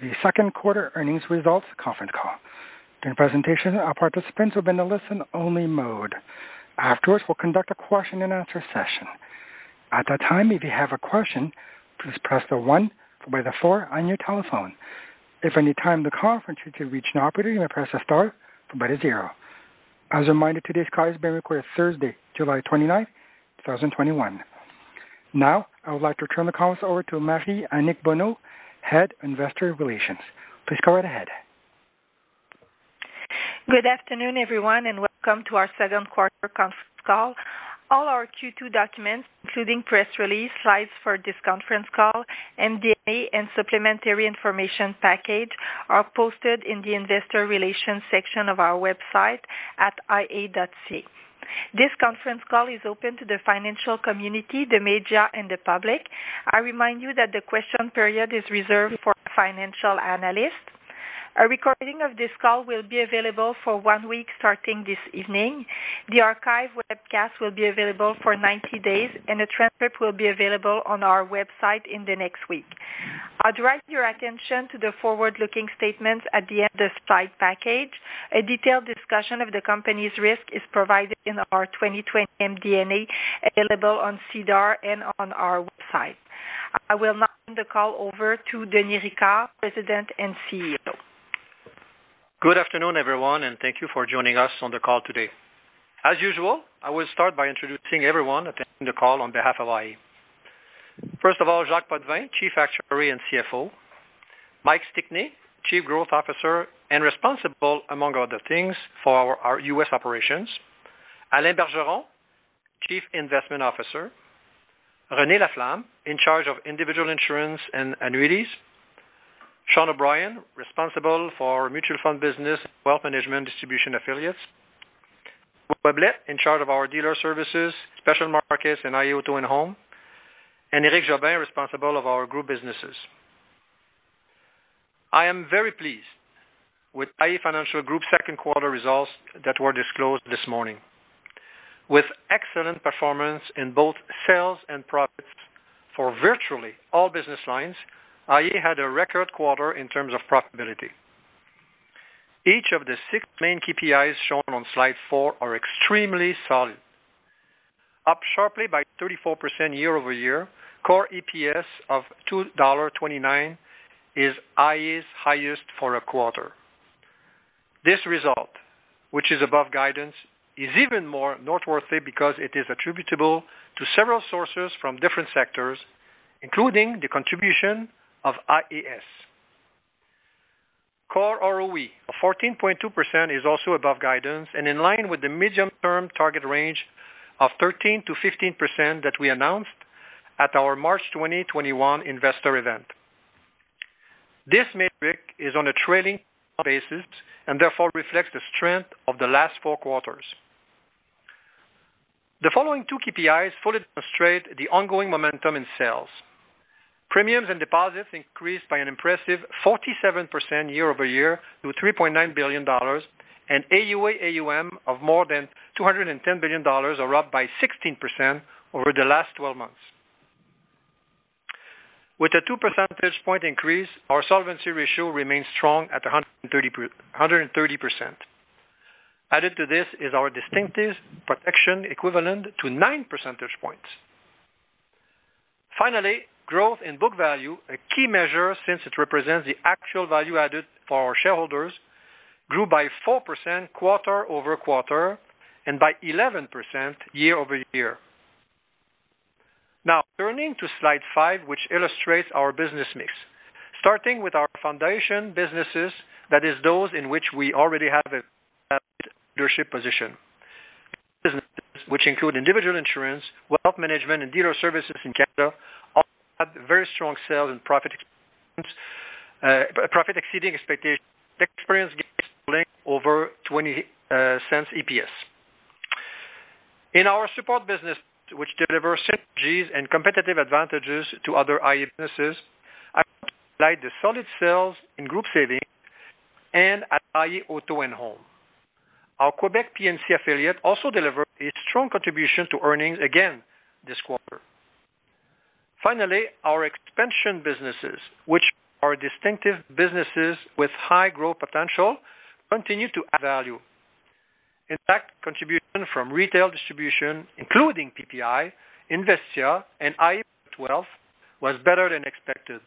the second quarter earnings results conference call. During the presentation, our participants will be in a listen-only mode. Afterwards, we'll conduct a question and answer session. At that time, if you have a question, please press the one followed by the four on your telephone. If any time the conference you to reach an operator, you may press the star followed by the zero. As a reminder, today's call is being recorded Thursday, July 29, 2021. Now, I would like to turn the conference over to Marie-Annick Bonneau, Head Investor Relations. Please go right ahead. Good afternoon, everyone, and welcome to our second quarter conference call. All our Q2 documents, including press release, slides for this conference call, MD&A, and supplementary information package, are posted in the investor relations section of our website at ia.ca. This conference call is open to the financial community, the media, and the public. I remind you that the question period is reserved for financial analysts. A recording of this call will be available for one week starting this evening. The archive webcast will be available for 90 days, and a transcript will be available on our website in the next week. I'll direct your attention to the forward-looking statements at the end of the slide package. A detailed discussion of the company's risk is provided in our 2020 MD&A available on SEDAR and on our website. I will now turn the call over to Denis Ricard, President and CEO. Good afternoon, everyone, and thank you for joining us on the call today. As usual, I will start by introducing everyone attending the call on behalf of iA. First of all, Jacques Potvin, Chief Actuary and CFO. Mike Stickney, Chief Growth Officer and responsible, among other things, for our U.S. operations. Alain Bergeron, Chief Investment Officer. Renée Laflamme, in charge of individual insurance and annuities. Sean O'Brien, responsible for mutual fund business, wealth management distribution affiliates. Blais, in charge of our dealer services, special markets, and iA Auto and Home. And Éric Jobin, responsible of our group businesses. I am very pleased with iA Financial Group's second quarter results that were disclosed this morning. With excellent performance in both sales and profits for virtually all business lines, iA had a record quarter in terms of profitability. Each of the six main KPIs shown on slide four are extremely solid. Up sharply by 34% year-over-year, core EPS of $2.29 is iA's highest for a quarter. This result, which is above guidance, is even more noteworthy because it is attributable to several sources from different sectors, including the contribution of IAS. Core ROE of 14.2% is also above guidance and in line with the medium-term target range of 13%-15% that we announced at our March 2021 investor event. This metric is on a trailing basis and therefore reflects the strength of the last four quarters. The following two KPIs fully demonstrate the ongoing momentum in sales. Premiums and deposits increased by an impressive 47% year-over-year to $3.9 billion, and AUA/AUM of more than $210 billion are up by 16% over the last 12 months. With a two percentage point increase, our solvency ratio remains strong at 130%. Added to this is our distinctive protection equivalent to nine percentage points. Finally, growth in book value, a key measure since it represents the actual value added for our shareholders, grew by 4% quarter-over-quarter and by 11% year-over-year. Now, turning to slide five, which illustrates our business mix. Starting with our foundation businesses, that is those in which we already have a leadership position. Businesses which include individual insurance, wealth management, and dealer services in Canada all had very strong sales and profit uh, profit exceeding expectations, experienced gains over 20 uh, cents EPS. In our support business, which delivers synergies and competitive advantages to other iA businesses, I to highlight the solid sales in group savings and at iA Auto and Home. Our Quebec P&C affiliate also delivered a strong contribution to earnings again this quarter. Finally, our expansion businesses, which are distinctive businesses with high growth potential, continue to add value. In fact, contribution from retail distribution, including PPI, Investia, and iA Wealth, was better than expected.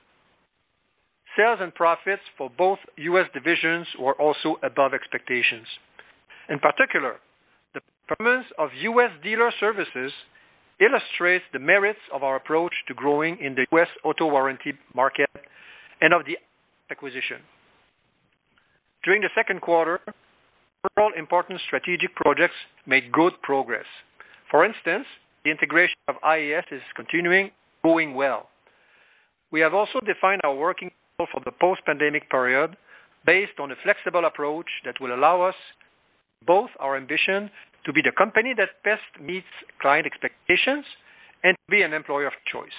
Sales and profits for both U.S. divisions were also above expectations. In particular, the performance of U.S. dealer services illustrates the merits of our approach to growing in the U.S. auto warranty market and of the acquisition. During the second quarter, several important strategic projects made good progress. For instance, the integration of IAS is continuing, going well. We have also defined our working model for the post-pandemic period based on a flexible approach that will allow us both our ambition to be the company that best meets client expectations and to be an employer of choice.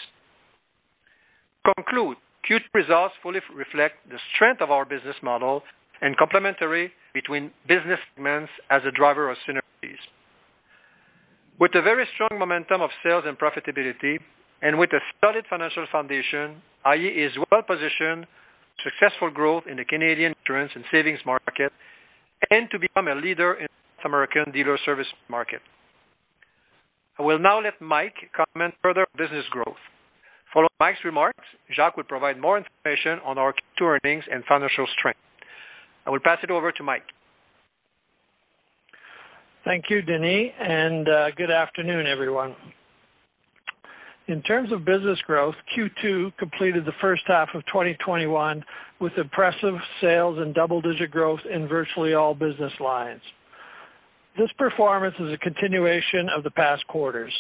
Conclude, Q2 results fully reflect the strength of our business model and complementary between business segments as a driver of synergies. With a very strong momentum of sales and profitability, and with a solid financial foundation, iA is well positioned for successful growth in the Canadian insurance and savings market and to become a leader in the North American dealer service market. I will now let Mike comment further on business growth. Following Mike's remarks, Jacques will provide more information on our Q2 earnings and financial strength. I will pass it over to Mike. Thank you, Denis, and uh, good afternoon, everyone. In terms of business growth, Q2 completed the first half of 2021 with impressive sales and double-digit growth in virtually all business lines. This performance is a continuation of the past quarters.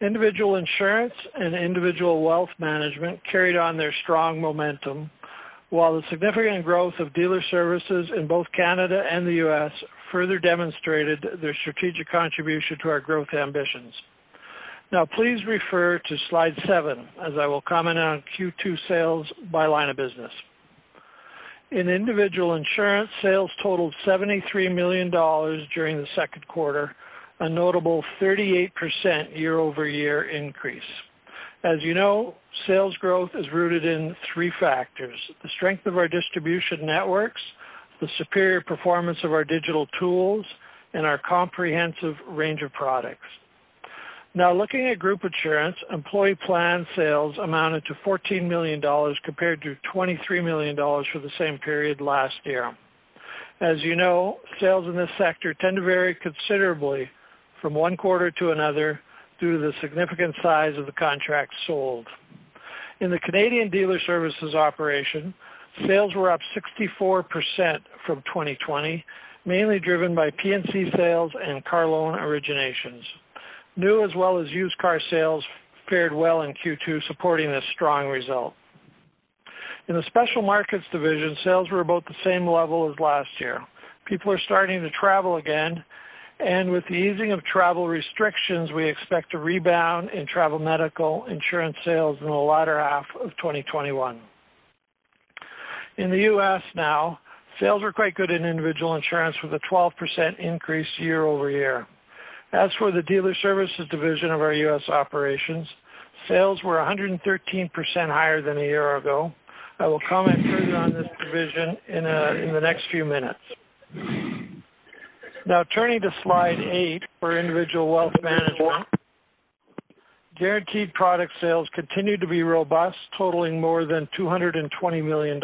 Individual insurance and individual wealth management carried on their strong momentum, while the significant growth of dealer services in both Canada and the U.S. further demonstrated their strategic contribution to our growth ambitions. Now, please refer to slide seven as I will comment on Q2 sales by line of business. In individual insurance, sales totaled $73 million during the second quarter, a notable 38% year-over-year increase. As you know, sales growth is rooted in three factors: the strength of our distribution networks, the superior performance of our digital tools, and our comprehensive range of products. Now, looking at group insurance, employee plan sales amounted to $14 million compared to $23 million for the same period last year. As you know, sales in this sector tend to vary considerably from one quarter to another due to the significant size of the contracts sold. In the Canadian Dealer Services operation, sales were up 64% from 2020, mainly driven by P&C sales and car loan originations. New as well as used car sales fared well in Q2, supporting this strong result. In the Special Markets division, sales were about the same level as last year. People are starting to travel again, and with the easing of travel restrictions, we expect a rebound in travel medical insurance sales in the latter half of 2021. In the U.S. now, sales were quite good in individual insurance with a 12% increase year-over-year. As for the dealer services division of our U.S. operations, sales were 113% higher than a year ago. I will comment further on this division in, a, in the next few minutes. Now, turning to slide eight for individual wealth management. Guaranteed product sales continue to be robust, totaling more than $220 million.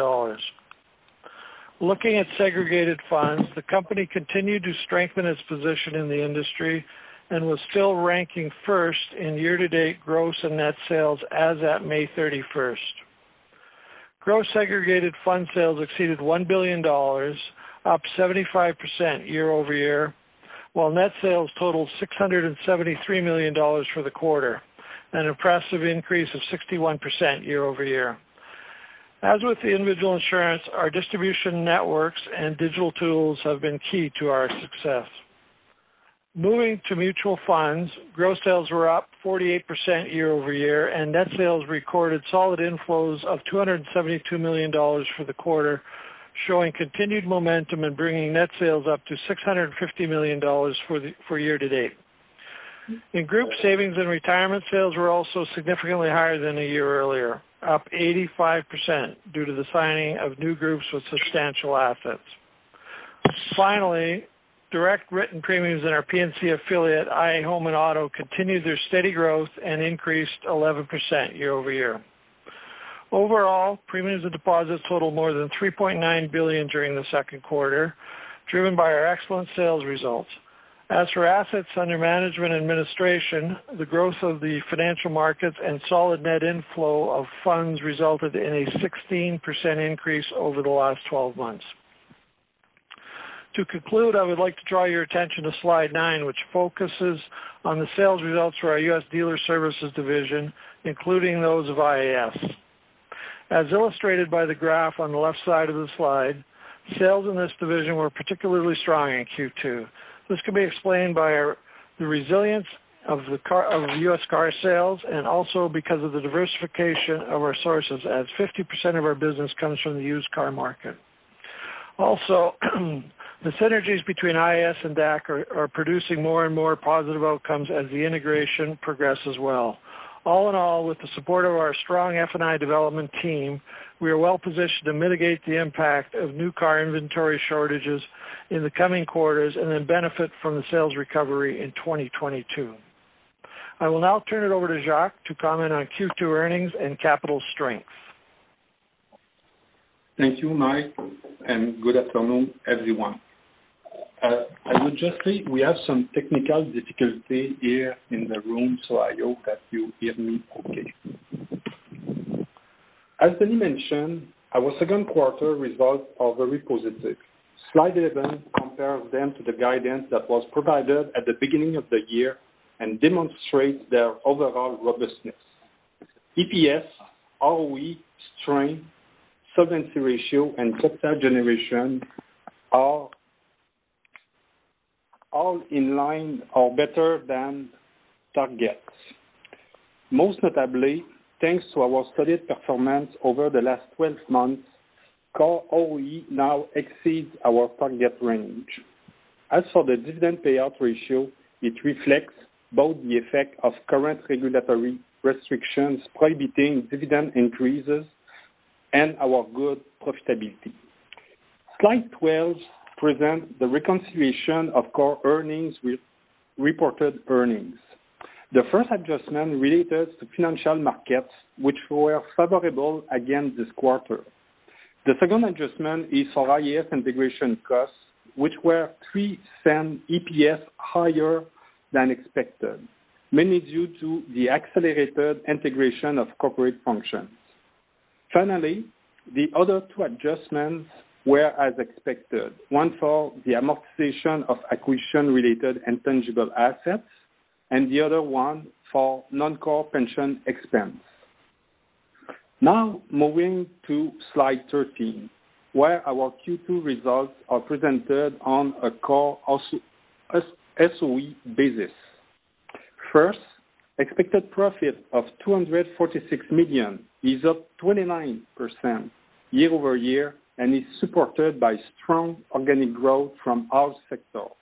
Looking at segregated funds, the company continued to strengthen its position in the industry and was still ranking first in year-to-date gross and net sales as at May 31st. Gross segregated fund sales exceeded $1 billion, up 75% year-over-year, while net sales totaled $673 million for the quarter, an impressive increase of 61% year-over-year. As with the individual insurance, our distribution networks and digital tools have been key to our success. Moving to mutual funds, gross sales were up 48% year-over-year, and net sales recorded solid inflows of $272 million for the quarter, showing continued momentum and bringing net sales up to $650 million for the, for year to date. In group savings and retirement, sales were also significantly higher than a year earlier, up 85% due to the signing of new groups with substantial assets. Finally, direct written premiums in our P&C affiliate, iA Home and Auto, continued their steady growth and increased 11% year-over-year. Overall, premiums and deposits totaled more than 3.9 billion during the second quarter, driven by our excellent sales results. As for assets under management administration, the growth of the financial markets and solid net inflow of funds resulted in a 16% increase over the last 12 months. To conclude, I would like to draw your attention to slide nine, which focuses on the sales results for our U.S. Dealer Services division, including those of IAS. As illustrated by the graph on the left side of the slide, sales in this division were particularly strong in Q2. This could be explained by the resilience of the car, of U.S. car sales and also because of the diversification of our sources, as 50% of our business comes from the used car market. Also, the synergies between IAS and DAC are producing more and more positive outcomes as the integration progresses well. All in all, with the support of our strong F&I development team, we are well positioned to mitigate the impact of new car inventory shortages in the coming quarters and then benefit from the sales recovery in 2022. I will now turn it over to Jacques to comment on Q2 earnings and capital strength. Thank you, Mike, and good afternoon, everyone. I would just say we have some technical difficulty here in the room, so I hope that you hear me okay. As Denis mentioned, our second quarter results are very positive. Slide 11 compares them to the guidance that was provided at the beginning of the year and demonstrates their overall robustness. EPS, ROE, strength, solvency ratio, and capital generation are all in line or better than targets. Most notably, thanks to our solid performance over the last 12 months, core ROE now exceeds our target range. As for the dividend payout ratio, it reflects both the effect of current regulatory restrictions prohibiting dividend increases and our good profitability. Slide 12 presents the reconciliation of core earnings with reported earnings. The first adjustment related to financial markets, which were favorable again this quarter. The second adjustment is for IAS integration costs, which were $0.03 EPS higher than expected, mainly due to the accelerated integration of corporate functions. Finally, the other two adjustments were as expected, one for the amortization of acquisition-related intangible assets, and the other one for non-core pension expense. Now, moving to slide 13, where our Q2 results are presented on a core SOE basis. First, expected profit of 246 million is up 29% year-over-year and is supported by strong organic growth from all sectors,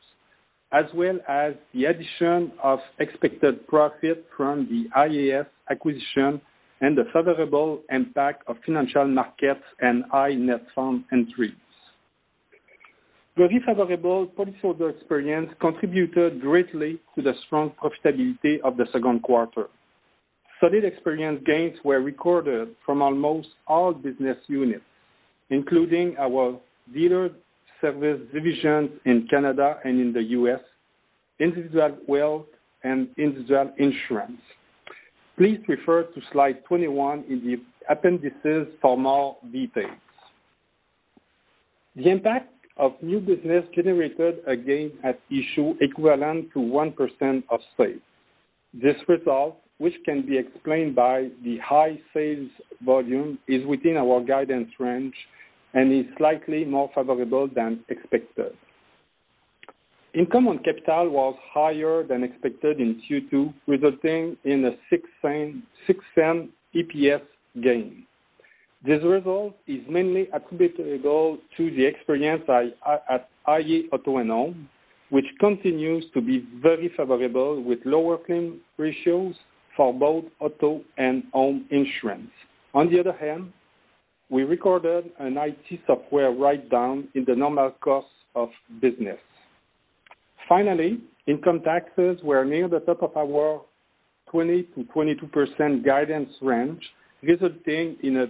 as well as the addition of expected profit from the IAS acquisition and the favorable impact of financial markets and high net fund entries. Very favorable policyholder experience contributed greatly to the strong profitability of the second quarter. Solid experience gains were recorded from almost all business units, including our dealer service divisions in Canada and in the U.S., individual wealth, and individual insurance. Please refer to slide 21 in the appendices for more details. The impact of new business generated a gain at issue equivalent to 1% of sales. This result which can be explained by the high sales volume, is within our guidance range and is slightly more favorable than expected. Income on capital was higher than expected in Q2, resulting in a 0.06 EPS gain. This result is mainly attributable to the experience at iA Auto and Home, which continues to be very favorable with lower claim ratios for both auto and home insurance. On the other hand, we recorded an IT software write-down in the normal course of business. Finally, income taxes were near the top of our 20%-22% guidance range, resulting in a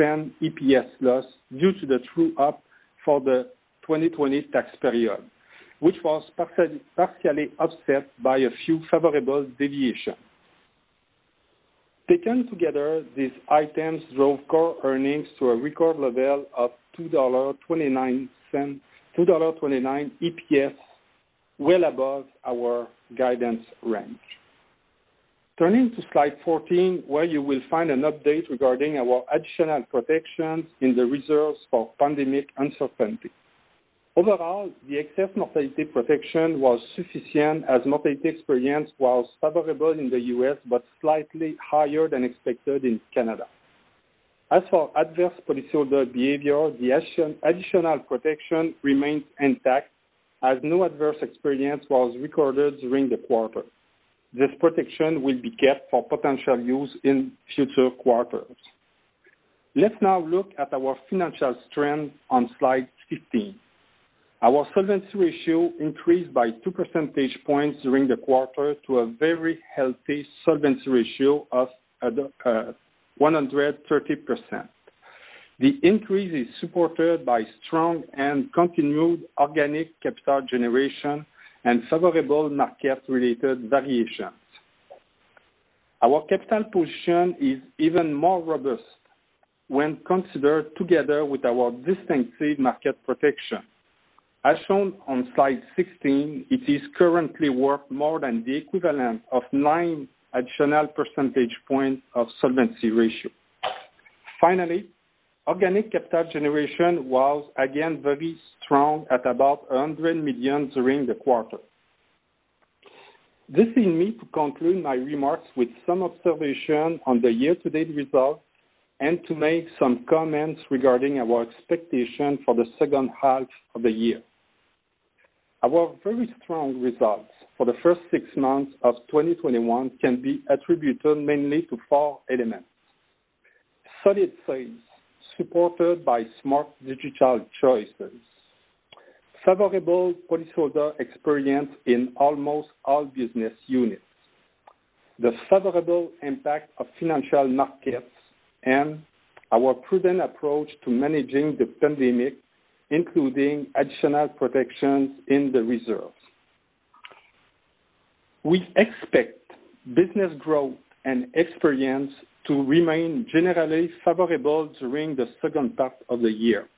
0.02 EPS loss due to the true-up for the 2020 tax period, which was partially offset by a few favorable deviations. Taken together, these items drove core earnings to a record level of 2.29 dollar EPS, well above our guidance range. Turning to slide 14, where you will find an update regarding our additional protections in the reserves for pandemic uncertainty. Overall, the excess mortality protection was sufficient as mortality experience was favorable in the U.S., but slightly higher than expected in Canada. As for adverse policyholder behavior, the additional protection remains intact as no adverse experience was recorded during the quarter. This protection will be kept for potential use in future quarters. Let's now look at our financial strength on slide 15. Our solvency ratio increased by 2 percentage points during the quarter to a very healthy solvency ratio of 130%. Uh, the increase is supported by strong and continued organic capital generation and favorable market-related variations. Our capital position is even more robust when considered together with our distinctive market protection. As shown on slide 16, it is currently worth more than the equivalent of 9 additional percentage points of solvency ratio. Finally, organic capital generation was again very strong at about 100 million during the quarter. This leads me to conclude my remarks with some observation on the year-to-date results and to make some comments regarding our expectation for the second half of the year. Our very strong results for the first six months of 2021 can be attributed mainly to four elements. Solid sales supported by smart digital choices. Favorable policyholder experience in almost all business units. The favorable impact of financial markets and our prudent approach to managing the pandemic, including additional protections in the reserves. We expect business growth and experience to remain generally favorable during the second part of the year.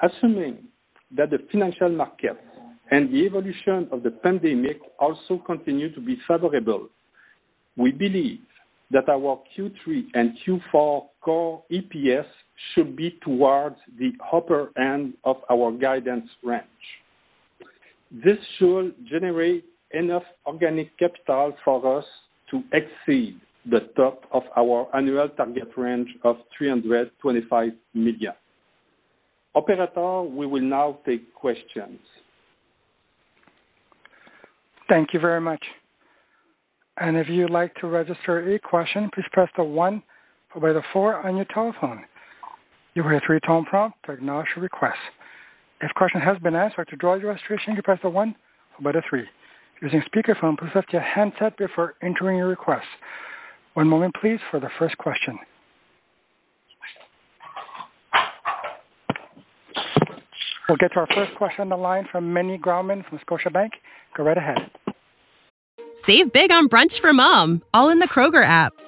Assuming that the financial markets and the evolution of the pandemic also continue to be favorable, we believe that our Q3 and Q4 core EPS should be towards the upper end of our guidance range. This should generate enough organic capital for us to exceed the top of our annual target range of 325 million. Operator, we will now take questions. Thank you very much. And if you'd like to register a question, please press the one followed by the four on your telephone. You will hear a three-tone prompt to acknowledge your request. If question has been answered, to draw your registration, you press the one or the three. Using speakerphone, please lift your handset before entering your request. One moment, please, for the first question. We'll get to our first question on the line from Meny Grauman from Scotiabank. Go right ahead. Save big on brunch for mom, all in the Kroger app.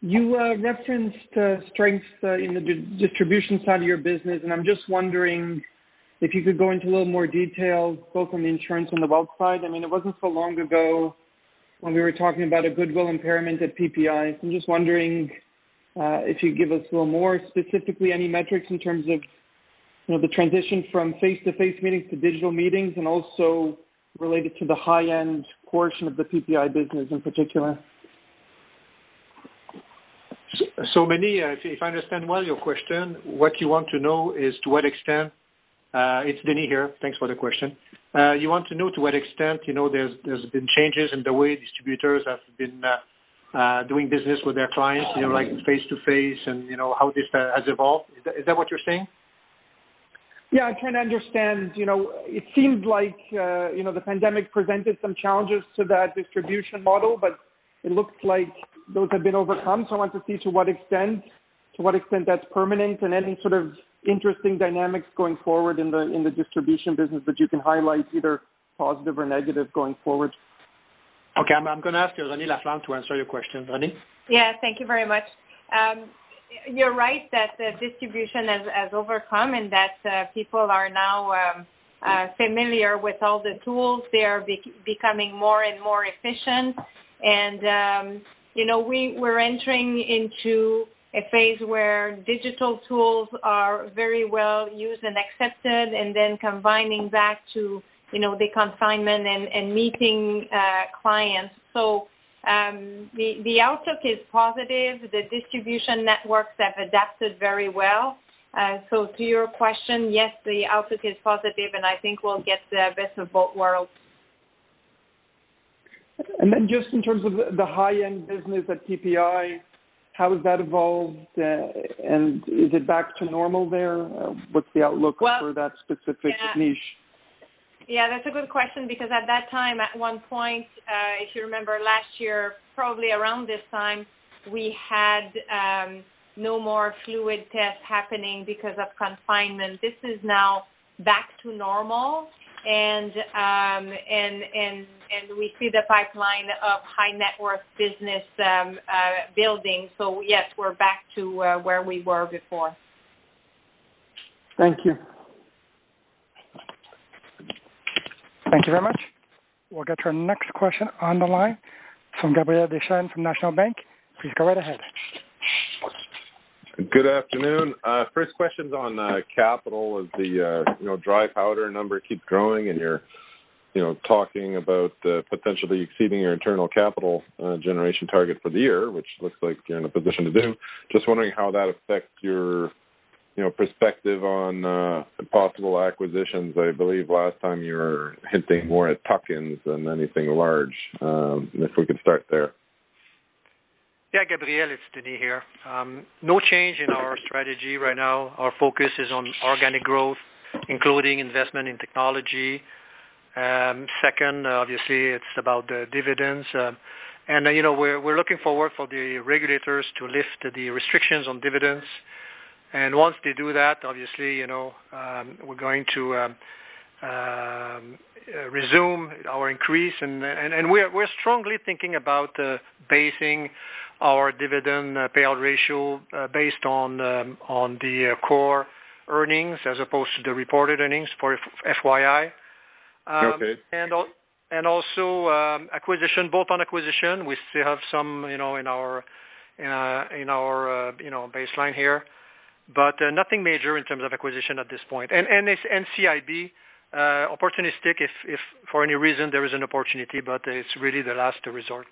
You uh, referenced uh, strengths uh, in the d- distribution side of your business, and I'm just wondering if you could go into a little more detail, both on the insurance and the wealth side. I mean, it wasn't so long ago when we were talking about a goodwill impairment at PPI. So I'm just wondering uh, if you give us a little more specifically any metrics in terms of you know the transition from face-to-face meetings to digital meetings, and also related to the high-end portion of the PPI business in particular. So, Meny, uh, if I understand well your question, what you want to know is to what extent uh, it's Denis here. Thanks for the question. Uh, you want to know to what extent, you know, there's been changes in the way distributors have been doing business with their clients, you know, like face-to-face and, you know, how this has evolved. Is that what you're saying? Yeah, I'm trying to understand. You know, it seems like, you know, the pandemic presented some challenges to that distribution model, but it looks like those have been overcome. So I want to see to what extent to what extent that's permanent and any sort of interesting dynamics going forward in the in the distribution business that you can highlight, either positive or negative going forward? Okay. I'm going to ask you, Renée Laflamme to answer your question. Renée? Yeah. Thank you very much. Um, you're right that the distribution has overcome and that uh, people are now um, uh, familiar with all the tools. They are becoming more and more efficient. And, um, you know, we, we're entering into a phase where digital tools are very well used and accepted, and then combining that to you know the consignment and, and meeting uh, clients. So um, the the outlook is positive. The distribution networks have adapted very well. Uh, so to your question, yes, the outlook is positive, and I think we'll get the best of both worlds. And then just in terms of the high-end business at PPI, how has that evolved, uh, and is it back to normal there? Uh, what's the outlook for that specific niche? Yeah, that's a good question because at that time, at one point, uh, if you remember last year, probably around this time, we had um, no more fluid tests happening because of confinement. This is now back to normal and um, and and and we see the pipeline of high net worth business um, uh, building. So yes, we're back to uh, where we were before. Thank you. Thank you very much. We'll get to our next question on the line from Gabriel Dechaine from National Bank. Please go right ahead. Good afternoon. Uh, first question's on uh, capital. As the uh, you know dry powder number keeps growing, and you're you know talking about uh, potentially exceeding your internal capital uh, generation target for the year, which looks like you're in a position to do. Just wondering how that affects your you know perspective on uh, possible acquisitions. I believe last time you were hinting more at tuck-ins than anything large. Um, if we could start there. Yeah, Gabriel, it's Denis here. Um, no change in our strategy right now. Our focus is on organic growth, including investment in technology. Um, second, obviously, it's about the dividends. Um, and uh, you know, we're we're looking forward for the regulators to lift the restrictions on dividends. And once they do that, obviously, you know, um, we're going to um, uh, resume our increase, and and, and we're we're strongly thinking about uh, basing our dividend uh, payout ratio uh, based on um, on the uh, core earnings as opposed to the reported earnings for FYI. Um, okay. And and also um, acquisition, both on acquisition, we still have some, you know, in our in, in our you know baseline here, but uh, nothing major in terms of acquisition at this point. And and NCIB. Uh, opportunistic if, if for any reason there is an opportunity, but it's really the last resort.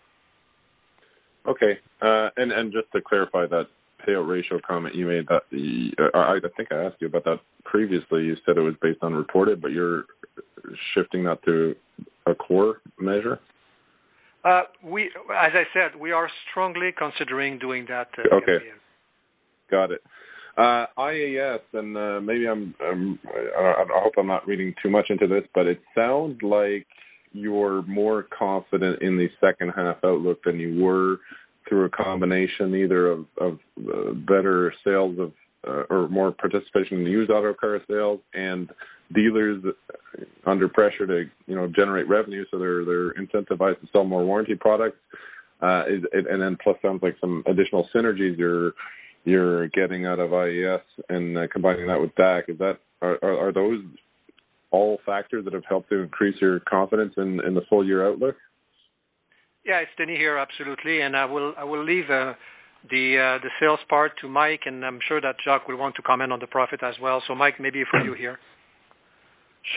Okay. Uh, and and just to clarify that payout ratio comment you made, that the uh, I, I think I asked you about that previously. You said it was based on reported, but you're shifting that to a core measure. Uh, we, as I said, we are strongly considering doing that. Uh, okay. Got it. Uh, IAS, and uh, maybe I'm, I'm I, I hope I'm not reading too much into this, but it sounds like you're more confident in the second half outlook than you were through a combination either of, of uh, better sales of uh, or more participation in used auto car sales and dealers under pressure to you know generate revenue, so they're they're incentivized to sell more warranty products. Uh, is, and then plus sounds like some additional synergies you're you're getting out of IAS and uh, combining that with DAC. Is that are, are, are those all factors that have helped to increase your confidence in, in the full year outlook? Yeah, it's Denis here, absolutely. And I will I will leave uh, the uh, the sales part to Mike, and I'm sure that Jacques will want to comment on the profit as well. So, Mike, maybe for you here.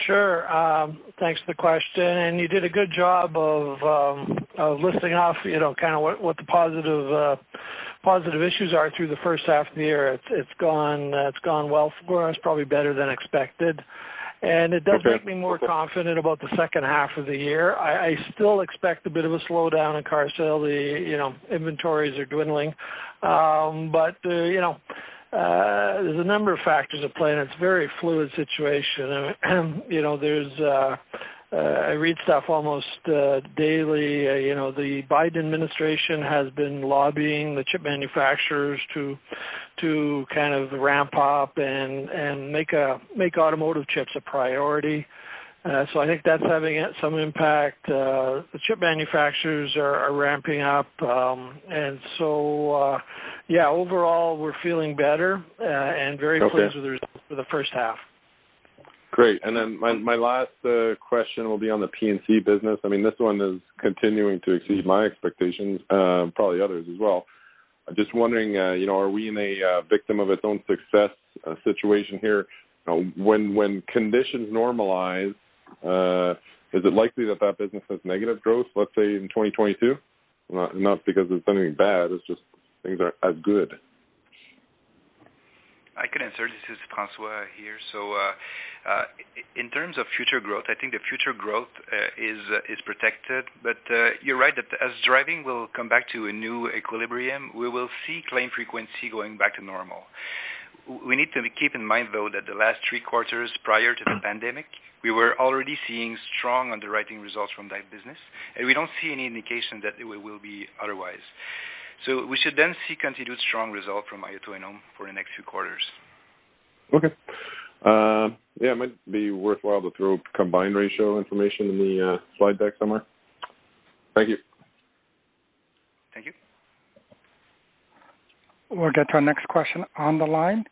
Sure. Um, thanks for the question, and you did a good job of um, of listing off, you know, kind of what what the positive uh, positive issues are through the first half of the year. It's it's gone uh, it's gone well for us, probably better than expected. And it does okay. make me more confident about the second half of the year. I, I still expect a bit of a slowdown in car sales. The you know inventories are dwindling, um, but uh, you know uh, there's a number of factors at play, and it's a very fluid situation. You know, there's uh, uh, I read stuff almost uh, daily. Uh, you know, the Biden administration has been lobbying the chip manufacturers to to kind of ramp up and and make a make automotive chips a priority. Uh, so I think that's having some impact. Uh, the chip manufacturers are, are ramping up, um, and so uh, yeah, overall we're feeling better uh, and very okay. pleased with the results for the first half. Great. And then my my last uh, question will be on the P&C business. I mean, this one is continuing to exceed my expectations, uh, probably others as well. I'm just wondering, uh, you know, are we in a uh, victim of its own success uh, situation here? When when conditions normalize, uh, is it likely that that business has negative growth? Let's say in 2022, not not because it's anything bad. It's just things aren't as good. I can answer. This is François here. So, uh, uh, in terms of future growth, I think the future growth uh, is uh, is protected. But uh, you're right that as driving will come back to a new equilibrium, we will see claim frequency going back to normal. We need to keep in mind, though, that the last three quarters prior to the pandemic, we were already seeing strong underwriting results from that business, and we don't see any indication that it will be otherwise. So we should then see continued strong result from iAuto and Home for the next few quarters. Okay. Uh, yeah, it might be worthwhile to throw combined ratio information in the uh, slide deck somewhere. Thank you. Thank you. We'll get to our next question on the line.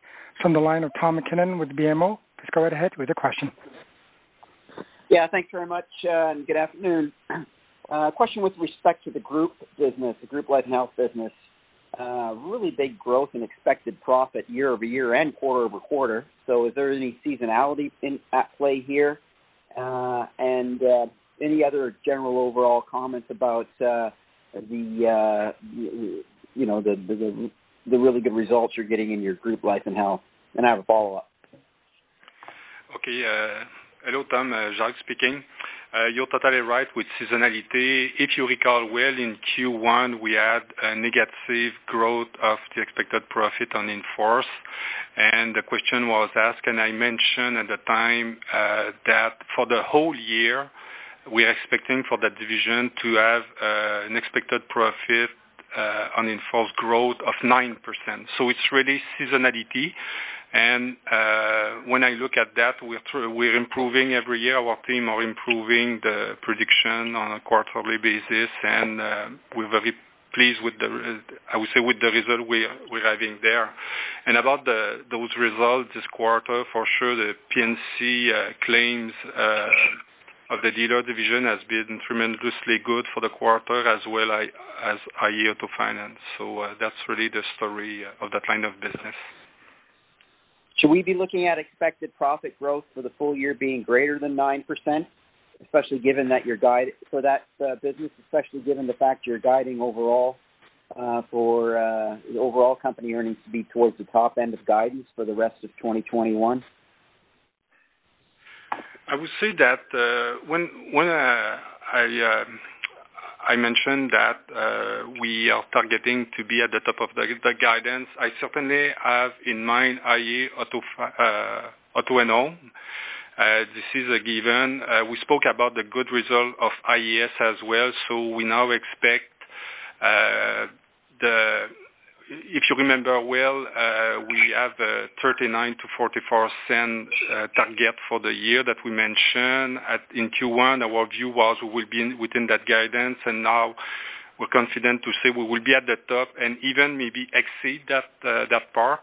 From the line of Tom MacKinnon with BMO. Please go right ahead with your question. Yeah, thanks very much, uh, and good afternoon. Uh, question with respect to the group business, the group life and health business. Uh, really big growth in expected profit year over year and quarter over quarter. So, is there any seasonality in, at play here? Uh, and uh, any other general overall comments about uh, the uh, you know the, the the really good results you're getting in your group life and health? And I have a follow up. Okay. Uh, hello, Tom. Uh, Jacques speaking. Uh, you're totally right with seasonality. If you recall well, in Q1, we had a negative growth of the expected profit on in-force, and the question was asked, and I mentioned at the time uh, that for the whole year, we're expecting for that division to have uh, an expected profit on in-force growth of 9%. So It's really seasonality. And uh, when I look at that, we're improving every year. Our team are improving the prediction on a quarterly basis, and uh, we're very pleased with the, I would say, with the result we're having there. And about those results this quarter, for sure, the P&C uh, claims of the dealer division has been tremendously good for the quarter, as well as iA Auto Finance. So that's really the story of that line of business. Should we be looking at expected profit growth for the full year being greater than 9%, especially given that your guide for that uh, business, especially given the fact you're guiding overall uh, for uh, the overall company earnings to be towards the top end of guidance for the rest of 2021? I would say that when I I mentioned that uh, we are targeting to be at the top of the guidance. I certainly have in mind iA Auto uh, and Home. This is a given. We spoke about the good result of IAS as well, so we now expect the if you remember well, we have a 39-44 cent target for the year that we mentioned. In Q1, our view was we will be within that guidance, and now we're confident to say we will be at the top and even maybe exceed that uh that part.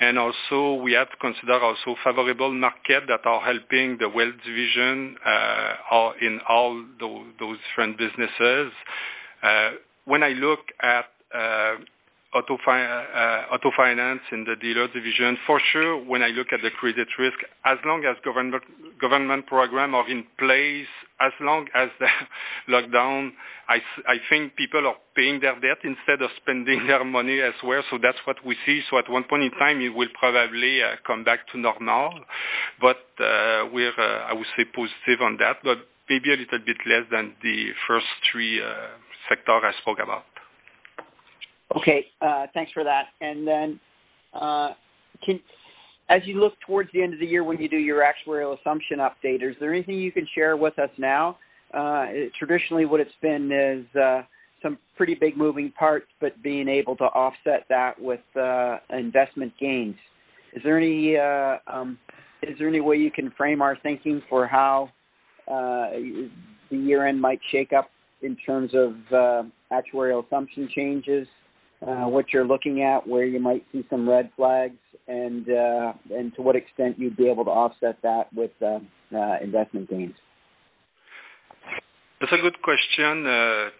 And also, we have to consider also favorable market that are helping the wealth division uh in all those different businesses. Uh when I look at Uh, auto finance in the dealer division, for sure, when I look at the credit risk, as long as government program are in place, as long as the lockdown, I think people are paying their debt instead of spending their money elsewhere. So that's what we see. So at one point in time, it will probably uh, come back to normal. But uh we're, uh, I would say, positive on that, but maybe a little bit less than the first three sector I spoke about. Okay. Uh, thanks for that. And then, uh, as you look towards the end of the year when you do your actuarial assumption update, is there anything you can share with us now? Uh, traditionally, what it's been is some pretty big moving parts, but being able to offset that with investment gains. Um, is there any way you can frame our thinking for how the year-end might shake up in terms of actuarial assumption changes, Uh, what you're looking at, where you might see some red flags, and uh, and to what extent you'd be able to offset that with uh, investment gains? That's a good question,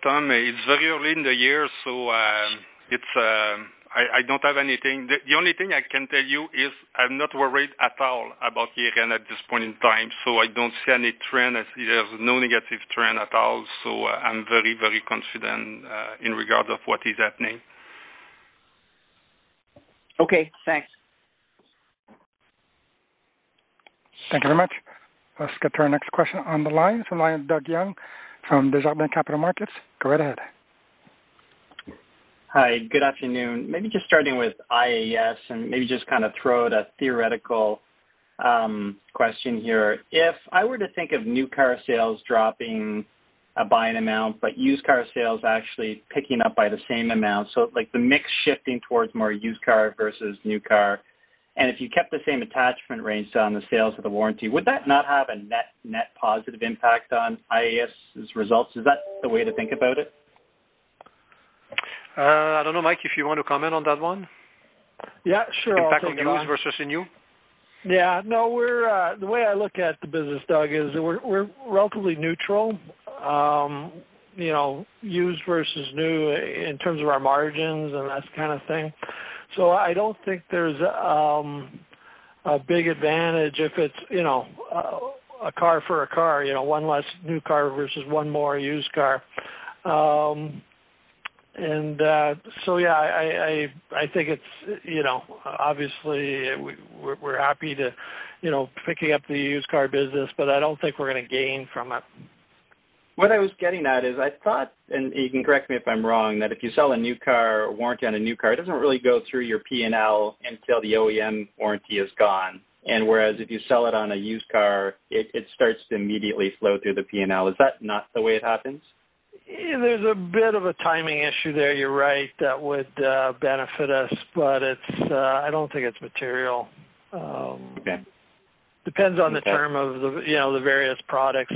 Tom. It's very early in the year, so um, it's um, I don't have anything. The only thing I can tell you is I'm not worried at all about year-end at this point in time. So I don't see any trend. There's no negative trend at all. So I'm very, very confident in regard of what is happening. Okay, thanks. Thank you very much. Let's get to our next question on the line. From the line, Doug Young from Desjardins Capital Markets. Go right ahead. Hi, good afternoon. Maybe just starting with IAS and maybe just kind of throw out a theoretical um, question here. If I were to think of new car sales dropping by an amount, but used car sales actually picking up by the same amount, so like the mix shifting towards more used car versus new car, and if you kept the same attachment rates on the sales of the warranty, would that not have a net net positive impact on IAS's results? Is that the way to think about it? I don't know, Mike, if you want to comment on that one. Yeah, sure. Impact on used versus new. Yeah. No, we're uh, the way I look at the business, Doug, is we're we're relatively neutral, used versus new in terms of our margins and that kind of thing. So I don't think there's a big advantage if it's you know, a car for a car, you know, one less new car versus one more used car. Um, and uh, so, yeah, I I I think it's you know obviously we, we're happy to you know picking up the used car business, but I don't think we're going to gain from it. What I was getting at is I thought, and you can correct me if I'm wrong, that if you sell a new car or warranty on a new car, it doesn't really go through your P&L until the OEM warranty is gone. And whereas if you sell it on a used car, it starts to immediately flow through the P&L. Is that not the way it happens? There's a bit of a timing issue there, you're right, that would uh, benefit us, but it's uh, I don't think it's material. Um, okay. Depends on the term of the you know the various products.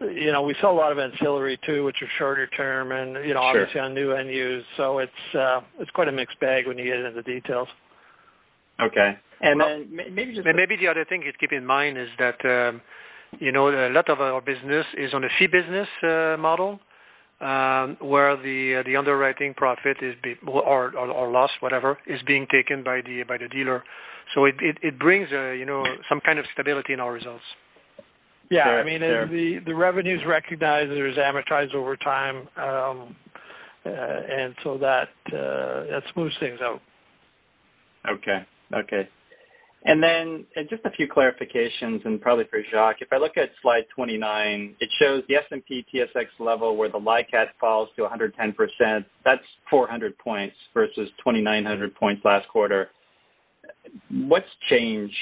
You know, we sell a lot of ancillary too, which are shorter term and you know, sure. obviously on new and used. So it's uh, it's quite a mixed bag when you get into the details. Okay. And well, then maybe just maybe the other thing to keep in mind is that um, you know, a lot of our business is on a fee business uh, model, Um, where the the underwriting profit is be, or or, or loss, whatever, is being taken by the by the dealer. So it it, it brings uh, you know some kind of stability in our results. Yeah. I mean the the revenue's recognized, is amortized over time. Um, uh, and so that uh, that smooths things out. Okay. Okay. And then uh, just a few clarifications, and probably for Jacques. If I look at slide 29, it shows the S&P/TSX level where the LICAT falls to 110%. That's 400 points versus 2,900 points last quarter. What's changed?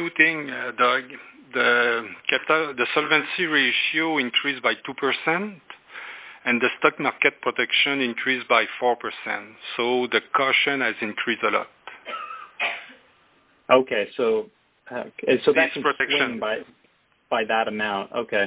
Two things, Doug. Uh, the solvency ratio increased by 2%, and the stock market protection increased by 4%. So the caution has increased a lot. Okay. So uh, that's protection by that amount. Okay.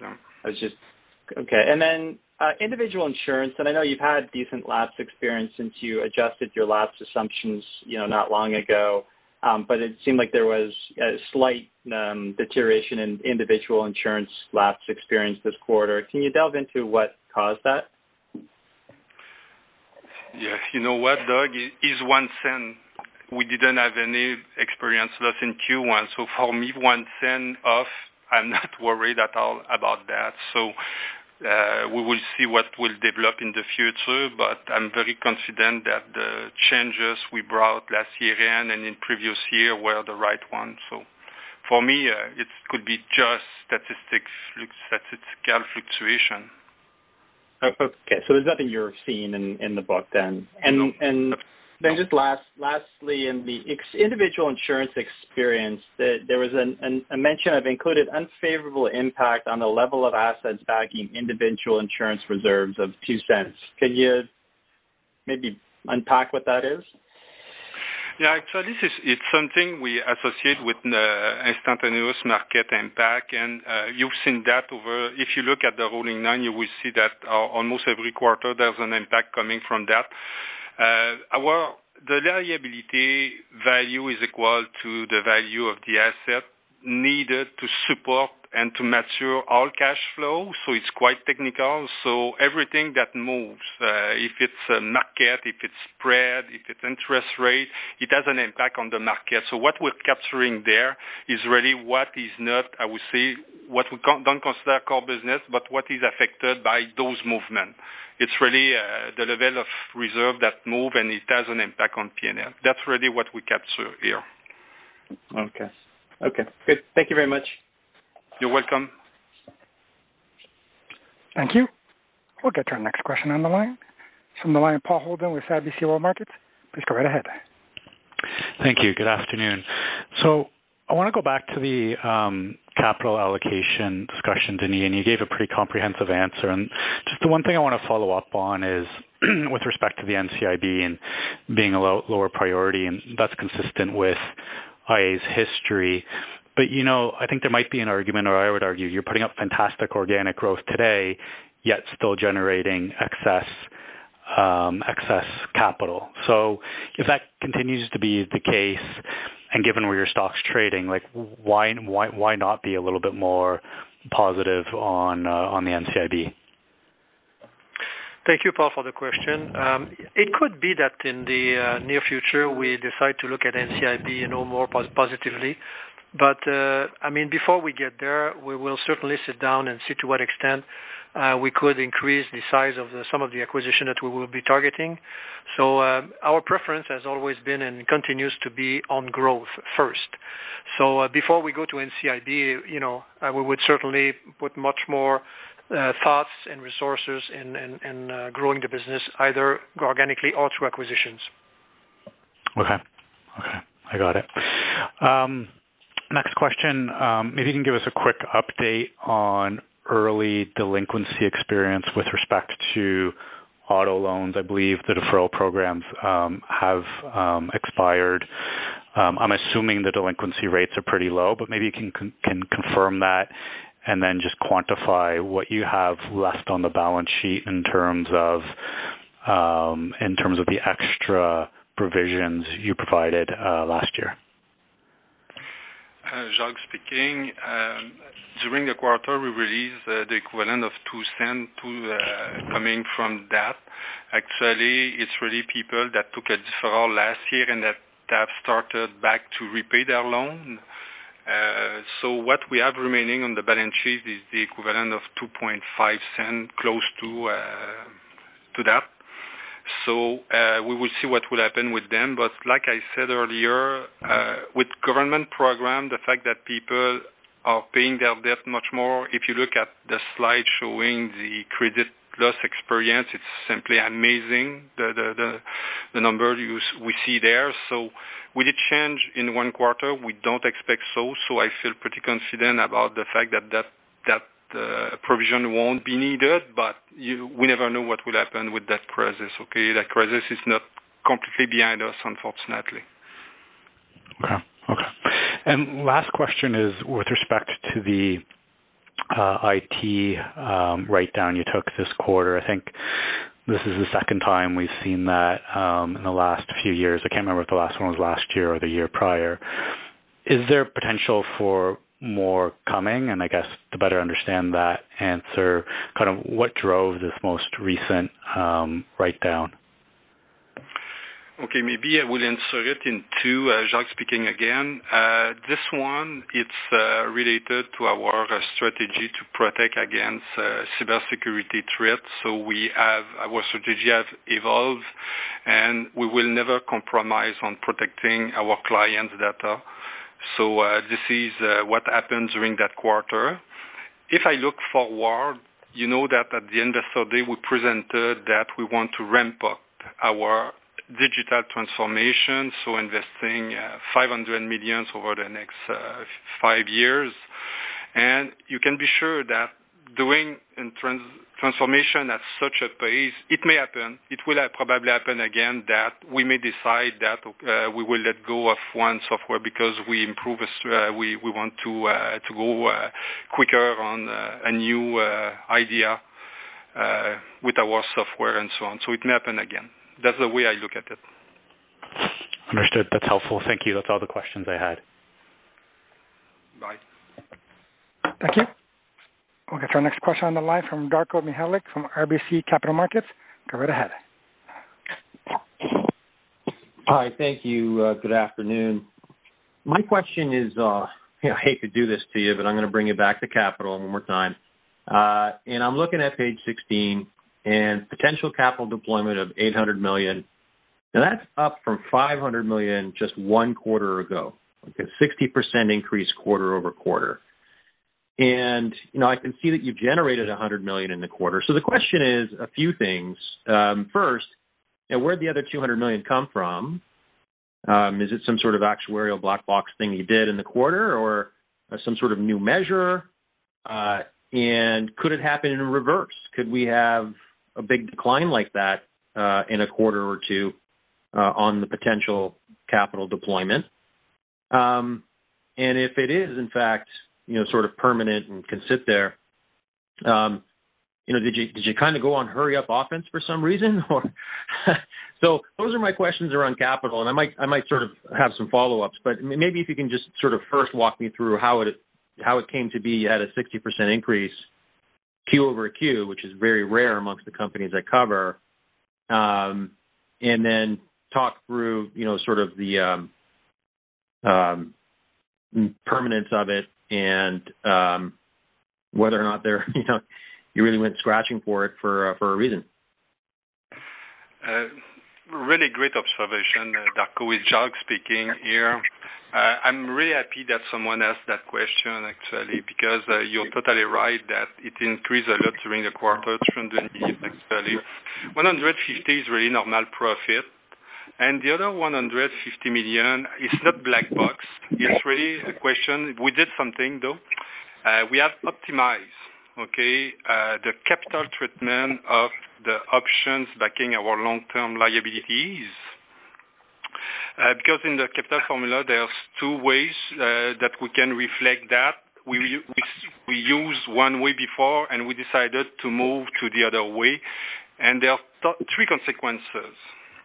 Yeah. Okay. And then uh, individual insurance, and I know you've had decent lapse experience since you adjusted your lapse assumptions you know, not long ago. Um, but it seemed like there was a slight um, deterioration in individual insurance lapse experience this quarter. Can you delve into what caused that? Yeah. You know what, Doug? It's $0.01. We didn't have any experience loss in Q1. So for me, $0.01 off, I'm not worried at all about that. Uh, we will see what will develop in the future, but I'm very confident that the changes we brought last year-end and in previous year were the right ones. So for me, uh, it could be just statistical fluctuation. Uh, okay. So there's nothing you're seeing in in the book then. No. Then just lastly, in the ex- individual insurance experience, there was a mention of included unfavorable impact on the level of assets backing individual insurance reserves of $0.02. Could you maybe unpack what that is? Yeah. Actually, this is, it's something we associate with uh, instantaneous market impact. And uh, you've seen that over. If you look at the rolling nine, you will see that uh, almost every quarter there's an impact coming from that. Uh, the liability value is equal to the value of the asset needed to support and to mature all cash flow. So it's quite technical. So everything that moves, uh, if it's a market, if it's spread, if it's interest rate, it has an impact on the market. So what we're capturing there is really what is not, I would say, what we don't consider core business, but what is affected by those movements. It's really uh, the level of reserve that move, and it has an impact on P&L. That's really what we capture here. Okay. Okay. Good. Thank you very much. You're welcome. Thank you. We'll get to our next question on the line. From the line, Paul Holden with CIBC World Markets. Please go right ahead. Thank you. Good afternoon. So I want to go back to the um, capital allocation discussion, Denis, and you gave a pretty comprehensive answer. And just the one thing I want to follow up on is with respect to the NCIB and being a lower priority, and that's consistent with iA's history. I think there might be an argument, or I would argue, you're putting up fantastic organic growth today, yet still generating excess um, excess capital. So if that continues to be the case, and given where your stock's trading, like why why why not be a little bit more positive on uh, on the NCIB? Thank you, Paul, for the question. Um, It could be that in the uh, near future, we decide to look at NCIB you know, more pos- positively. Uh, before we get there, we will certainly sit down and see to what extent uh, we could increase the size of some of the acquisition that we will be targeting. So uh, our preference has always been and continues to be on growth first. So uh, Before we go to NCIB, you know, we would certainly put much more thoughts and resources in growing the business, either organically or through acquisitions. Okay. Okay. I got it. Um, Next question. Um, maybe you can give us a quick update on early delinquency experience with respect to auto loans. I believe the deferral programs um, have um, expired. I'm assuming the delinquency rates are pretty low, but maybe you can can confirm that and then just quantify what you have left on the balance sheet in terms of um in terms of the extra provisions you provided uh, last year. Jacques speaking. During the quarter, we released the equivalent of $0.02 coming from that. Actually, it's really people that took a deferral last year and that have started back to repay their loan. Uh so what we have remaining on the balance sheet is the equivalent of $0.025, close to uh to that. So uh we will see what will happen with them. But like I said earlier, uh with government program, the fact that people are paying their debt much more, if you look at the slide showing the credit loss experience, it's simply amazing, the the the, the number we see there. So will it change in one quarter? We don't expect so. So I feel pretty confident about the fact that that that provision won't be needed, but we never know what will happen with that crisis, okay? That crisis is not completely behind us, unfortunately. Okay. Okay. And last question is with respect to the uh, IT um, write-down you took this quarter. I think this is the second time we've seen that um, in the last few years. I can't remember if the last one was last year or the year prior. Is there potential for more coming? And I guess to better understand that answer, kind of what drove this most recent um, write-down? Okay. Maybe I will answer it in two. Uh, Jacques speaking again. Uh, this one, it's uh, related to our strategy to protect against cybersecurity threats. So we have our strategy has evolved, and we will never compromise on protecting our clients' data. Uh, this is uh, what happened during that quarter. If I look forward, you know that at the the day, we presented that we want to ramp up our digital transformation, so investing uh, 500 million over the next five years. And you can be sure that doing transformation at such a pace, it may happen, it will probably happen again, that we may decide that uh, we will let go of one software because we improve, uh, we want to uh, go quicker on a new idea with our software and so on. So it may happen again. That's the way I look at it. Understood. That's helpful. Thank you. That's all the questions I had. Bye. Thank you. We'll get to our next question on the line from Darko Mihelic from RBC Capital Markets. Go right ahead. Hi. Thank you. Uh, good afternoon. My question is, uh, I hate to do this to you, but I'm going to bring you back to capital one more time. Uh, and I'm looking at page 16 and potential capital deployment of 800 million. Now That's up from 500 million just one quarter ago, like a 60% increase quarter-over-quarter. I can see that you generated 100 million in the quarter. So the question is a few things. Um, first, you know, where'd the other 200 million come from? Um, is it some sort of actuarial black box thing you did in the quarter or uh, some sort of new measure? Uh, and could it happen in reverse? Could we have a big decline like that uh, in a quarter or two uh, on the potential capital deployment? Um, and if it is, in fact, sort of permanent and can sit there, Um, you know, did you did you kind of go on hurry up offense for some reason? Or so those are my questions around capital, and I might I might sort of have some follow-ups, but maybe if you can just sort of first walk me through how it how it came to be you had a 60% increase Q-over-Q, which is very rare amongst the companies I cover. Um, and then talk through you know sort of the permanence of it and um, whether or not they're you know you really went scratching for it for uh, for a reason. Uh, Really great observation, Darko. It's Jacques speaking here. I'm really happy that someone asked that question, actually, because uh, you're totally right that it increased a lot during the quarter, 300 million actually. 150 is really normal profit. And the other 150 million is not black box. It's really a question. We did something, though. Uh, we have optimized, okay, uh, the capital treatment of the options backing our long-term liabilities. Uh, because in the capital formula, there's two ways that we can reflect that. We used one way before, and we decided to move to the other way, and there are three consequences.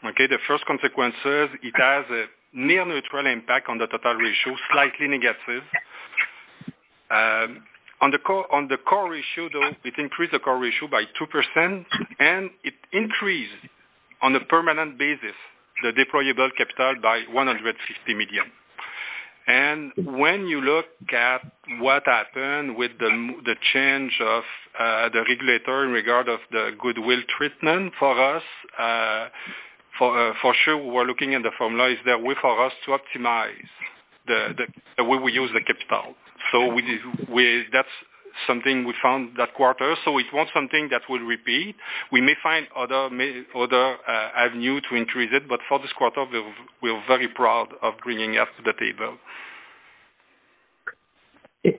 Okay? The first consequences, it has a near neutral impact on the total ratio, slightly negative. Um, on the core ratio, though, it increased the core ratio by 2%, and it increased on a permanent basis, the deployable capital by 150 million. And When you look at what happened with the change of uh, the regulator in regard of the goodwill treatment for us, uh, for for sure, we're looking at the formula. Is there a way for us to optimize the the, the way we use the capital? So we, that's something we found that quarter, so it won't something that will repeat. We may find other other uh, avenue to increase it, but for this quarter, we're, we're very proud of bringing it to the table.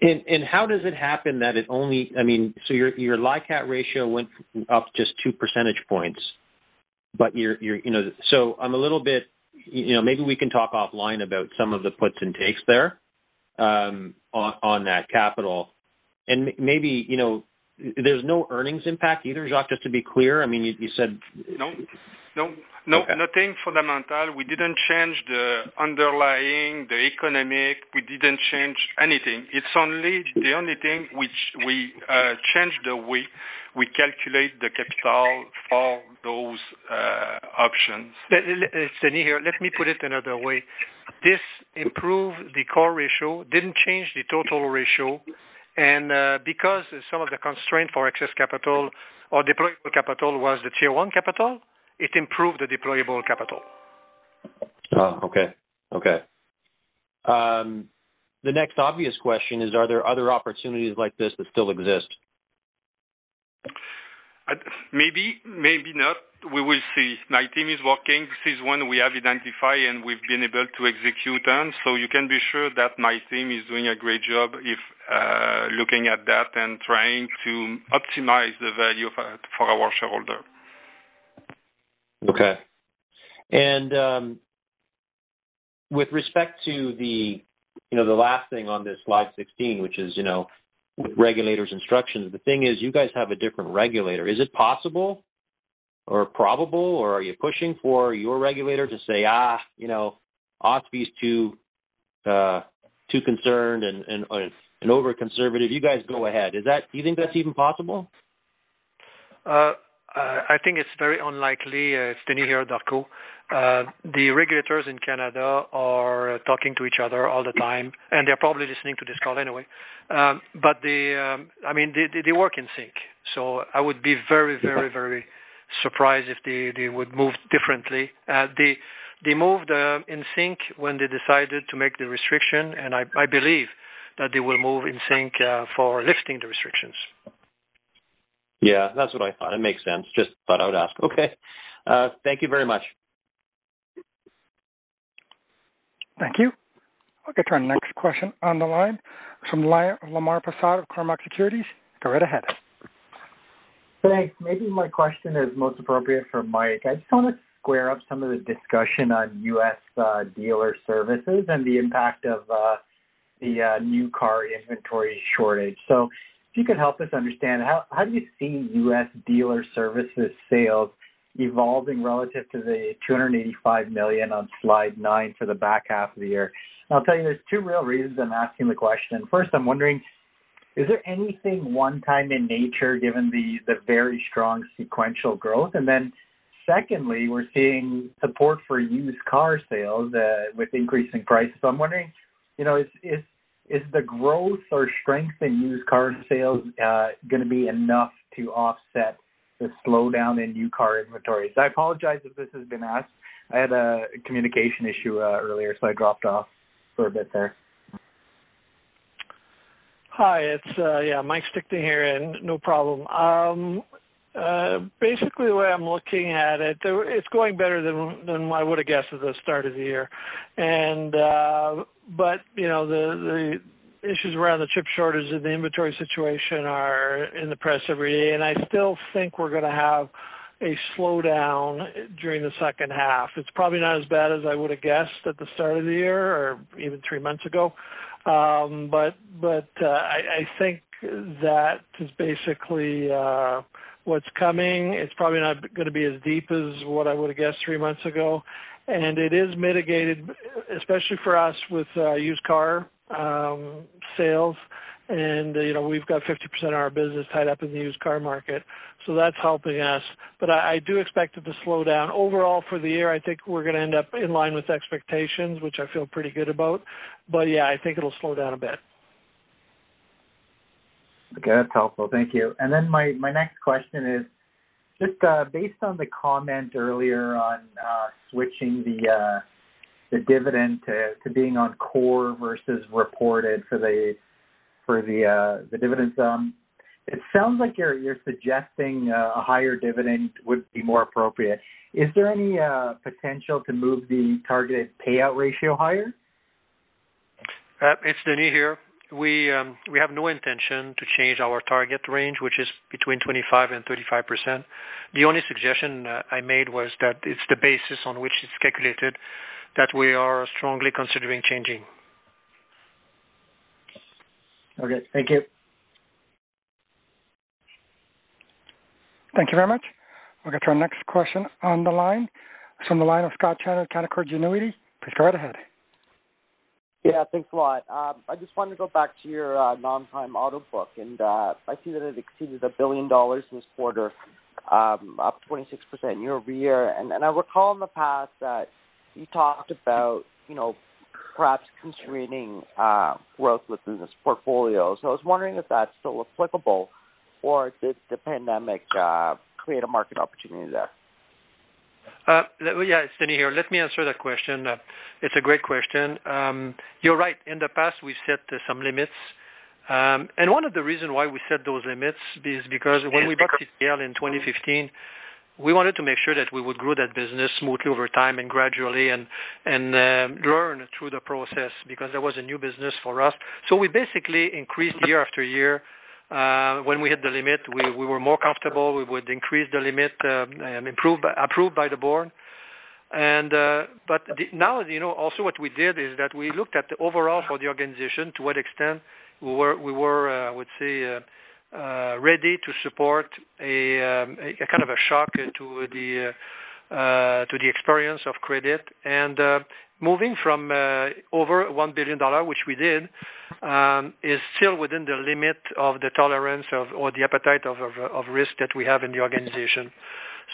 And, and how does it happen that it only? I mean, so your your LICAT ratio went up just two percentage points, but you're you're you know. So I'm a little bit, you know, maybe we can talk offline about some of the puts and takes there um, on on that capital, and maybe you know, there's no earnings impact either, Jacques. Just to be clear, I mean, you, you said no, no, no, okay. nothing fundamental. We didn't change the underlying, the economic. We didn't change anything. It's only the only thing which we uh, changed the way we calculate the capital for those uh, options. It's Denis here. Let me put it another way. This improved the core ratio, didn't change the total ratio, and uh, because some of the constraint for excess capital or deployable capital was the Tier 1 capital, it improved the deployable capital. Oh, okay. Okay. Um, the next obvious question is, are there other opportunities like this that still exist? Maybe, maybe not. We will see. My team is working. This is one we have identified and we've been able to execute on. So you can be sure that my team is doing a great job if uh, looking at that and trying to optimize the value for, for our shareholder. Okay. And um, with respect to the, you know, the last thing on this slide 16, which is, you know, with regulators' instructions, the thing is you guys have a different regulator. Is it possible or probable, or are you pushing for your regulator to say, ah, you know, OSFI's too uh, too concerned and and, and over conservative? You guys go ahead. Is that? Do you think that's even possible? Uh, I think it's very unlikely. Uh, it's Denis here, Darko. Uh, the regulators in Canada are uh, talking to each other all the time, and they're probably listening to this call anyway. Um, but they, um, I mean, they, they work in sync. So I would be very, very, very surprised if they, they would move differently. Uh, they they moved uh, in sync when they decided to make the restriction, and I, I believe that they will move in sync uh, for lifting the restrictions. Yeah, that's what I thought. It makes sense. Just thought I would ask. Okay. Uh, thank you very much. Thank you. I'll get to our next question on the line from Lemar Persaud of Cormark Securities. Go right ahead. Thanks. Maybe my question is most appropriate for Mike. I just want to square up some of the discussion on U.S. Uh, dealer services and the impact of uh, the uh, new car inventory shortage. So you could help us understand how, how do you see U.S. dealer services sales evolving relative to the 285 million on slide nine for the back half of the year? And I'll tell you, there's two real reasons I'm asking the question. First, I'm wondering, is there anything one-time in nature given the the very strong sequential growth? And then, secondly, we're seeing support for used car sales uh, with increasing prices. So I'm wondering, you know, is is is the growth or strength in used car sales uh, going to be enough to offset the slowdown in new car inventories? I apologize if this has been asked. I had a communication issue uh, earlier, so I dropped off for a bit there. Hi, it's uh, yeah, Mike Stickney here, and no problem. Um, uh, basically, the way I'm looking at it, it's going better than than I would have guessed at the start of the year, and uh, but you know the the issues around the chip shortage and the inventory situation are in the press every day, and I still think we're going to have a slowdown during the second half. It's probably not as bad as I would have guessed at the start of the year or even three months ago, um, but but uh, I, I think that is basically. Uh, what's coming. It's probably not going to be as deep as what I would have guessed three months ago, and it is mitigated, especially for us with uh, used car um, sales. And uh, you know we've got 50% of our business tied up in the used car market, so that's helping us. But I, I do expect it to slow down overall for the year. I think we're going to end up in line with expectations, which I feel pretty good about. But yeah, I think it'll slow down a bit. Okay, that's helpful. Thank you. And then my, my next question is just uh, based on the comment earlier on uh, switching the uh, the dividend to, to being on core versus reported for the for the the dividends. It sounds like you're you're suggesting a higher dividend would be more appropriate. Is there any potential to move the targeted payout ratio higher? It's Denis here. Um, we have no intention to change our target range, which is between 25 and 35%. The only suggestion I made was that it's the basis on which it's calculated that we are strongly considering changing. Okay. Thank you. Thank you very much. We'll get to our next question on the line. It's from the line of Scott Chan of Canaccord Genuity. Please go right ahead. Yeah, thanks a lot. I just wanted to go back to your uh, non-prime auto book, and uh, I see that it exceeded a 1 billion dollars this quarter, um, up 26% year-over-year. And, and I recall in the past that you talked about you know, perhaps constraining uh, growth within this portfolio. So I was wondering if that's still applicable, or did the pandemic create a market opportunity there? Yeah, it's Denis here. Let me answer that question. It's a great question. You're right. In the past, we've set some limits. Um and one of the reasons why we set those limits is because when we bought CTL in 2015, we wanted to make sure that we would grow that business smoothly over time and gradually and and um learn through the process because that was a new business for us. So we basically increased year after year. When we hit the limit, we were more comfortable. We would increase the limit, approved by the board. And uh but now, you know also what we did is that we looked at the overall for the organization, to what extent we were, I would say, ready to support a kind of a shock uh to uh the uh uh to the experience of credit. Moving from uh, over 1 billion dollar, which we did, um, is still within the limit of the tolerance or the appetite of risk that we have in the organization.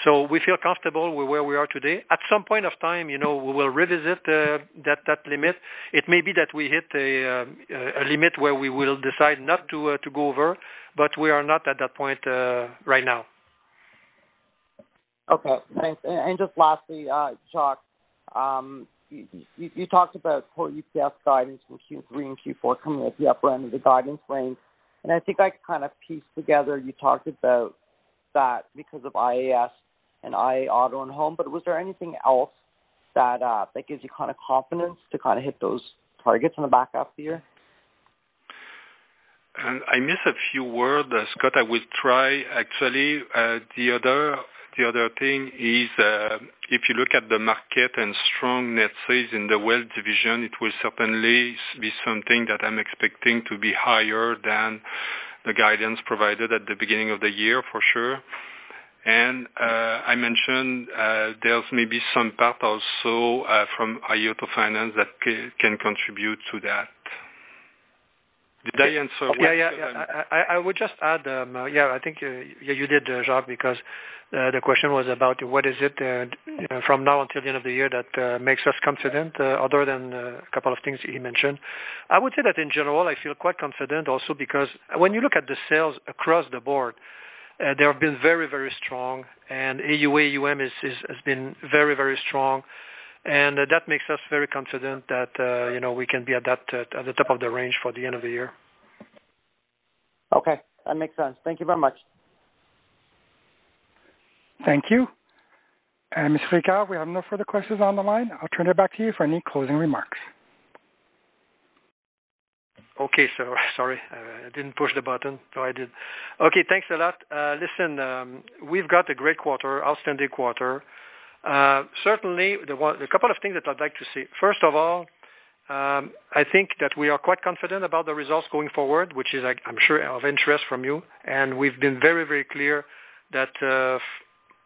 So we feel comfortable with where we are today. At some point of time, you know, we will revisit uh, that that limit. It may be that we hit a uh, limit where we will decide not to go over, but we are not at that point right now. Okay, thanks. And just lastly, Jacques, um, you you talked about core EPS guidance from Q3 and Q4 coming at the upper end of the guidance range. And I think I kind of pieced together, you talked about that because of IAS and IA Auto and Home. But was there anything else that uh, that gives you kind of confidence to kind of hit those targets in the back half of the year? I missed a few words, Scott. I will try. Actually, uh, the other thing is, uh, if you look at the market and strong net sales in the wealth division, it will certainly be something that I'm expecting to be higher than the guidance provided at the beginning of the year, for sure. And uh I mentioned uh, there's maybe some part also uh, from iA Finance that can contribute to that. Did I answer well? Yeah. Yeah. I I, would just add, um, uh, yeah, I think uh, yeah, you did, uh, Jacques, because uh, the question was about what is it uh, from now until the end of the year that makes us confident other than a couple of things he mentioned. I would say that in general, I feel quite confident also because when you look at the sales across the board, they have been very very strong, and AUA, AUM has been very, very strong. And uh, that makes us very confident that uh, you know we can be at that uh, at the top of the range for the end of the year. Okay. That makes sense. Thank you very much. Thank you. Mr. Ricard, we have no further questions on the line. I'll turn it back to you for any closing remarks. Okay. So sorry, I didn't push the button. I did. Okay, thanks a lot. Listen, um, we've got a great quarter, outstanding quarter. Certainly, a couple of things that I'd like to say. First of all, um, I think that we are quite confident about the results going forward, which is, I'm sure, of interest from you. And we've been very very clear that uh,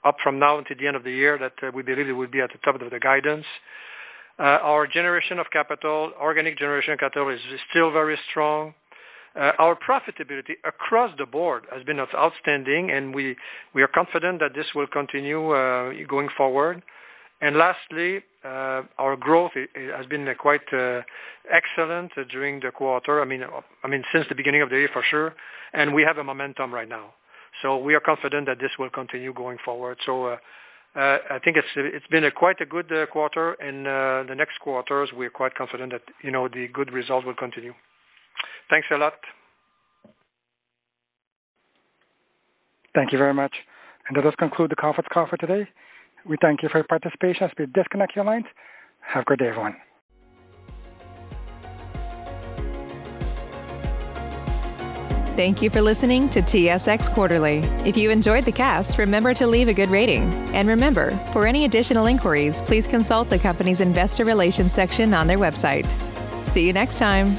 up from now until the end of the year, that uh, we believe it will be at the top of the guidance. Uh, our generation of capital, organic generation of capital, is still very strong. Uh, our profitability across the board has been outstanding, and we are confident that this will continue uh, going forward. And lastly, uh, our growth has been quite excellent during the quarter. I mean, uh I mean since the beginning of the year, for sure. And we have a momentum right now. So we are confident that this will continue going forward. So I think it's it's been quite a good quarter. In the next quarters, we're quite confident that you know the good results will continue. Thanks a lot. Thank you very much. And that does conclude the conference call for today. We thank you for your participation as we disconnect your lines. Have a great day, everyone. Thank you for listening to TSX Quarterly. If you enjoyed the cast, remember to leave a good rating. And remember, for any additional inquiries, please consult the company's investor relations section on their website. See you next time.